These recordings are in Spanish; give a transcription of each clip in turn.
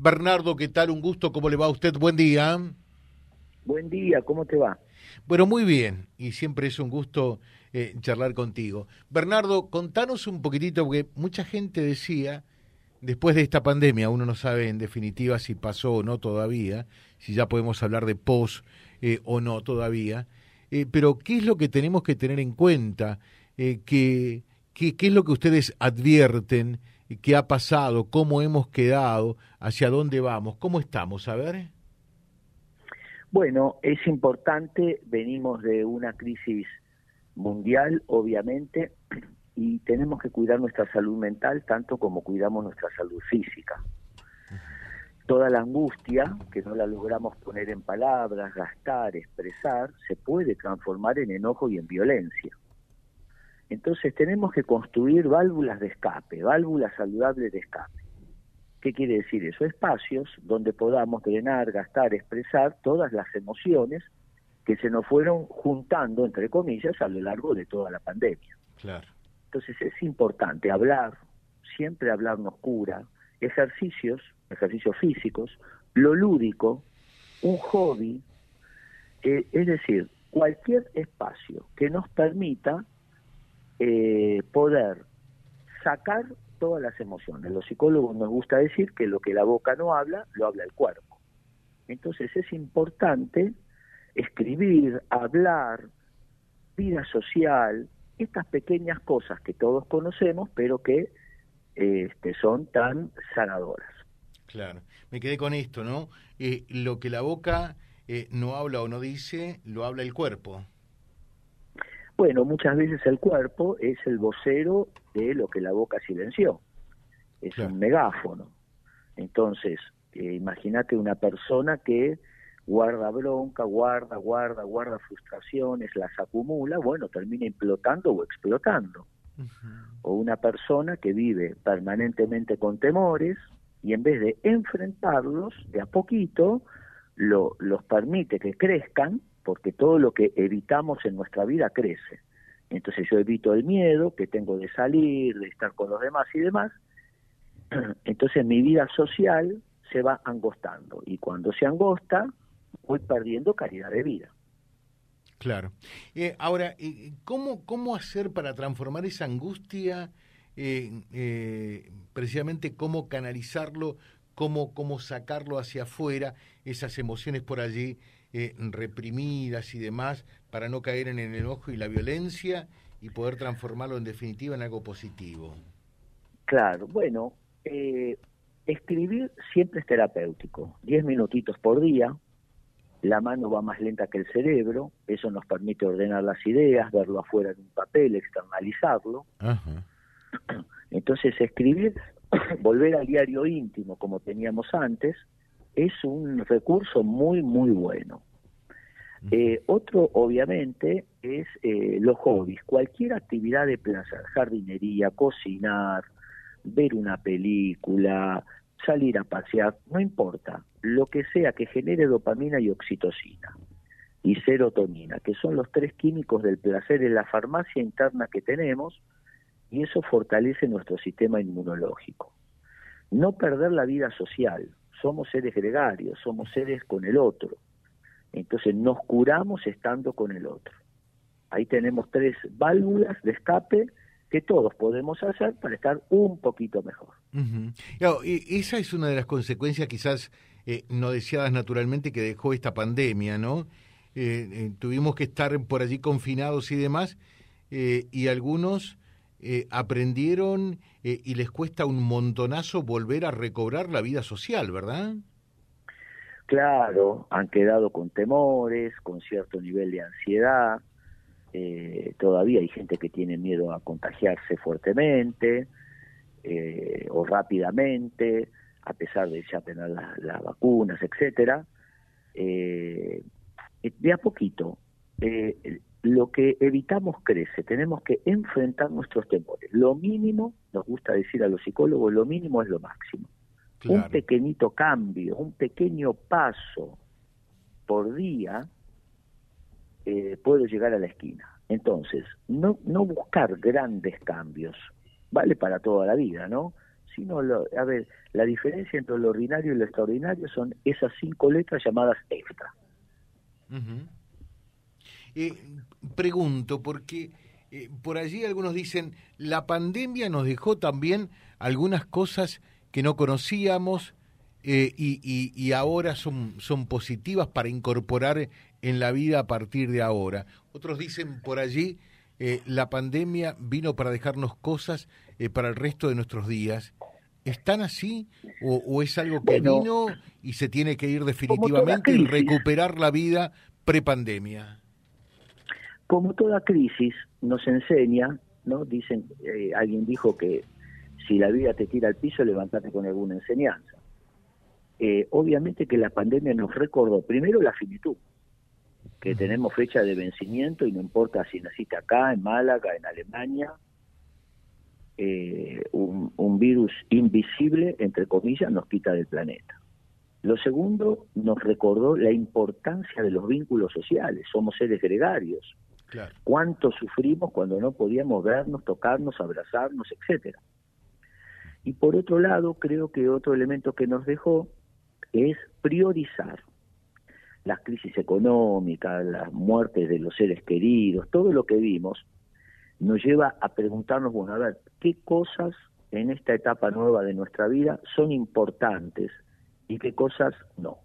Bernardo, ¿qué tal? Un gusto, ¿cómo le va a usted? Buen día. Buen día, ¿cómo te va? Bueno, muy bien, y siempre es un gusto eh, charlar contigo. Bernardo, contanos un poquitito, porque mucha gente decía, después de esta pandemia, uno no sabe en definitiva si pasó o no todavía, si ya podemos hablar de pos eh, o no todavía, eh, pero ¿qué es lo que tenemos que tener en cuenta? ¿qué, qué, ¿Qué es lo que ustedes advierten? Qué ha pasado, cómo hemos quedado, hacia dónde vamos, cómo estamos, a ver. Bueno, es importante, venimos de una crisis mundial, obviamente, y tenemos que cuidar nuestra salud mental tanto como cuidamos nuestra salud física. Toda la angustia, que no la logramos poner en palabras, gastar, expresar, se puede transformar en enojo y en violencia. Entonces tenemos que construir válvulas de escape, válvulas saludables de escape. ¿Qué quiere decir eso? Espacios donde podamos drenar, gastar, expresar todas las emociones que se nos fueron juntando, entre comillas, a lo largo de toda la pandemia. Claro. Entonces es importante hablar, siempre hablar nos cura, ejercicios, ejercicios físicos, lo lúdico, un hobby, eh, es decir, cualquier espacio que nos permita eh, poder sacar todas las emociones. Los psicólogos nos gusta decir que lo que la boca no habla, lo habla el cuerpo. Entonces es importante escribir, hablar, vida social, estas pequeñas cosas que todos conocemos, pero que este, son tan sanadoras. Claro, me quedé con esto, ¿no? Eh, lo que la boca eh, no habla o no dice, lo habla el cuerpo. Bueno, muchas veces el cuerpo es el vocero de lo que la boca silenció, es un megáfono. Entonces, eh, imagínate una persona que guarda bronca, guarda, guarda, guarda frustraciones, las acumula, bueno, termina implotando o explotando. O una persona que vive permanentemente con temores y en vez de enfrentarlos de a poquito, lo, los permite que crezcan porque todo lo que evitamos en nuestra vida crece. Entonces yo evito el miedo que tengo de salir, de estar con los demás y demás. Entonces mi vida social se va angostando y cuando se angosta voy perdiendo calidad de vida. Claro. Eh, ahora, eh, ¿cómo, ¿cómo hacer para transformar esa angustia, eh, precisamente cómo canalizarlo, cómo, cómo sacarlo hacia afuera, esas emociones por allí eh, reprimidas y demás para no caer en el enojo y la violencia y poder transformarlo en definitiva en algo positivo. Claro, bueno, eh, escribir siempre es terapéutico, diez minutitos por día, la mano va más lenta que el cerebro, eso nos permite ordenar las ideas, verlo afuera en un papel, externalizarlo. Entonces escribir, volver al diario íntimo como teníamos antes, es un recurso muy, muy bueno. Eh, otro, obviamente, es eh, los hobbies. Cualquier actividad de placer, jardinería, cocinar, ver una película, salir a pasear, no importa. Lo que sea que genere dopamina y oxitocina y serotonina, que son los tres químicos del placer en la farmacia interna que tenemos, y eso fortalece nuestro sistema inmunológico. No perder la vida social, somos seres gregarios, somos seres con el otro. Entonces nos curamos estando con el otro. Ahí tenemos tres válvulas de escape que todos podemos hacer para estar un poquito mejor. esa es una de las consecuencias quizás eh, no deseadas naturalmente que dejó esta pandemia, ¿no? Eh, eh, tuvimos que estar por allí confinados y demás, y algunos eh, aprendieron eh, y les cuesta un montonazo volver a recobrar la vida social, ¿verdad? Claro, han quedado con temores, con cierto nivel de ansiedad. Eh, todavía hay gente que tiene miedo a contagiarse fuertemente o rápidamente, a pesar de ya tener las vacunas, etcétera. de a poquito, lo que evitamos crece, tenemos que enfrentar nuestros temores. Lo mínimo, nos gusta decir a los psicólogos, lo mínimo es lo máximo. Un pequeñito cambio, un pequeño paso por día eh, puede llegar a la esquina. Entonces, no, no buscar grandes cambios, vale para toda la vida, ¿no? sino, a ver, la diferencia entre lo ordinario y lo extraordinario son esas cinco letras llamadas extra. Eh, pregunto, porque eh, por allí algunos dicen, la pandemia nos dejó también algunas cosas que no conocíamos eh, y, y, ahora son, son positivas para incorporar en la vida a partir de ahora. Otros dicen por allí, la pandemia vino para dejarnos cosas para el resto de nuestros días. ¿Están así o, es algo que vino y se tiene que ir definitivamente y recuperar la vida prepandemia? Como toda crisis nos enseña, ¿no? Dicen, eh, alguien dijo que si la vida te tira al piso, levántate con alguna enseñanza. Eh, obviamente que la pandemia nos recordó primero la finitud, que tenemos fecha de vencimiento y no importa si naciste acá, en Málaga, en Alemania, eh, un, un, virus invisible, entre comillas, nos quita del planeta. Lo segundo, nos recordó la importancia de los vínculos sociales, somos seres gregarios. Cuánto sufrimos cuando no podíamos vernos, tocarnos, abrazarnos, etcétera. Y por otro lado, creo que otro elemento que nos dejó es priorizar las crisis económicas, las muertes de los seres queridos, todo lo que vimos, nos lleva a preguntarnos, bueno, a ver, ¿qué cosas en esta etapa nueva de nuestra vida son importantes y qué cosas no?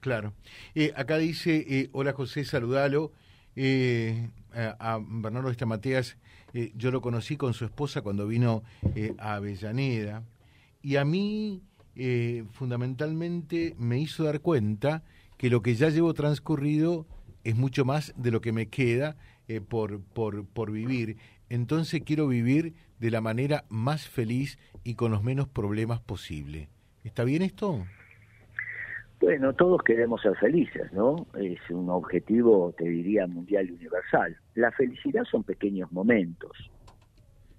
Claro. Eh, acá dice, eh, hola José, saludalo. Eh, a, Bernardo Estamateas, eh, yo lo conocí con su esposa cuando vino a Avellaneda y a mí fundamentalmente me hizo dar cuenta que lo que ya llevo transcurrido es mucho más de lo que me queda eh, por, por, por vivir. Entonces quiero vivir de la manera más feliz y con los menos problemas posible. ¿Está bien esto? Bueno, todos queremos ser felices, ¿no? Es un objetivo, te diría, mundial y universal. La felicidad son pequeños momentos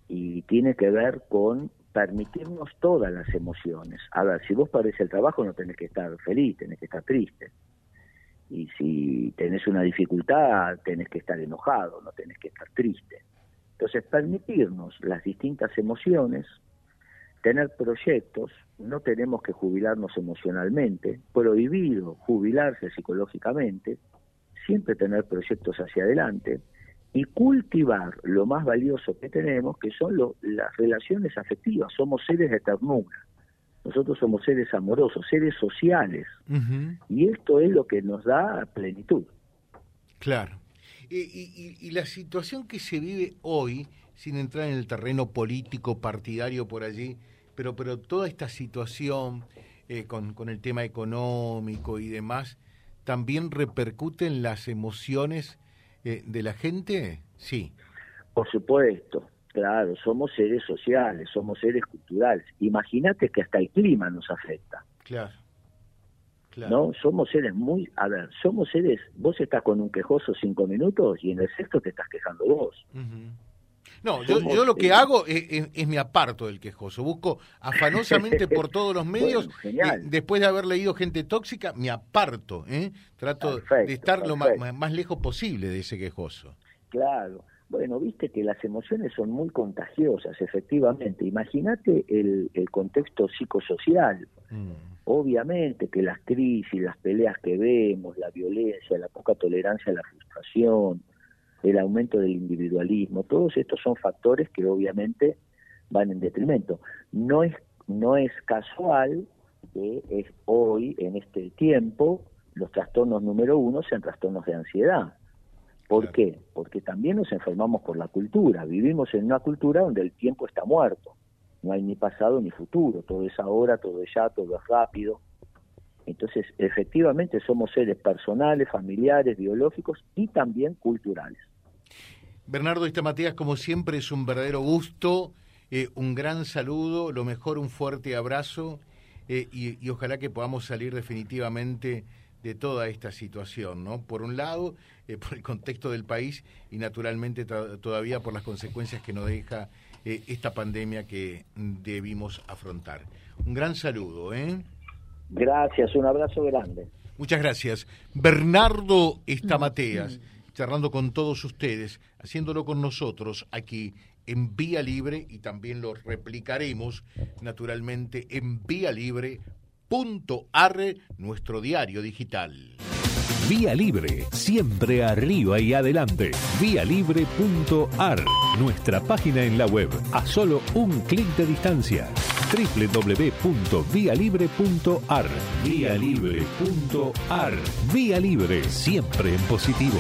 y tiene que ver con permitirnos todas las emociones. A ver, si vos perdés el trabajo no tenés que estar feliz, tenés que estar triste y si tenés una dificultad tenés que estar enojado, no tenés que estar triste. Entonces, permitirnos las distintas emociones, tener proyectos, no tenemos que jubilarnos emocionalmente, prohibido jubilarse psicológicamente, siempre tener proyectos hacia adelante y cultivar lo más valioso que tenemos, que son las relaciones afectivas, somos seres de ternura nosotros somos seres amorosos, seres sociales. Y esto es lo que nos da plenitud. Claro. Y, la situación que se vive hoy, sin entrar en el terreno político, partidario por allí, pero, pero toda esta situación eh, con, con el tema económico y demás, ¿también repercute en las emociones eh, de la gente? Sí. Por supuesto, Claro, somos seres sociales, somos seres culturales. Imagínate que hasta el clima nos afecta. Claro. ¿No? Somos seres muy. A ver, somos seres. Vos estás con un quejoso cinco minutos y en el sexto te estás quejando vos. No, yo, lo que hago es, me aparto del quejoso. Busco afanosamente por todos los medios. después de haber leído gente tóxica, me aparto. ¿eh? Trato de estar lo más lejos posible de ese quejoso. Claro. Bueno, viste que las emociones son muy contagiosas, efectivamente. Imagínate el, contexto psicosocial. Mm. Obviamente que las crisis, las peleas que vemos, la violencia, la poca tolerancia a la frustración, el aumento del individualismo, todos estos son factores que obviamente van en detrimento. No es, no es casual que es hoy, en este tiempo, los trastornos número uno sean trastornos de ansiedad ¿Por qué? Porque también nos enfermamos por la cultura. Vivimos en una cultura donde el tiempo está muerto. No hay ni pasado ni futuro. Todo es ahora, todo es ya, todo es rápido. Entonces, efectivamente somos seres personales, familiares, biológicos y también culturales. Bernardo Matías, como siempre, es un verdadero gusto, eh, un gran saludo, lo mejor un fuerte abrazo eh, y, y ojalá que podamos salir definitivamente de toda esta situación, ¿no? Por un lado, eh, por el contexto del país y naturalmente todavía por las consecuencias que nos deja eh, esta pandemia que debimos afrontar. Un gran saludo, ¿eh? Gracias, un abrazo grande. Muchas gracias. Bernardo Estamateas, charlando con todos ustedes, haciéndolo con nosotros aquí en Vía Libre y también lo replicaremos naturalmente en Vía Libre nuestro diario digital. Vía Libre, siempre arriba y adelante. Vialibre.ar, nuestra página en la web, a solo un clic de distancia. www.vialibre.ar Vía Libre.ar Vía Libre, siempre en positivo.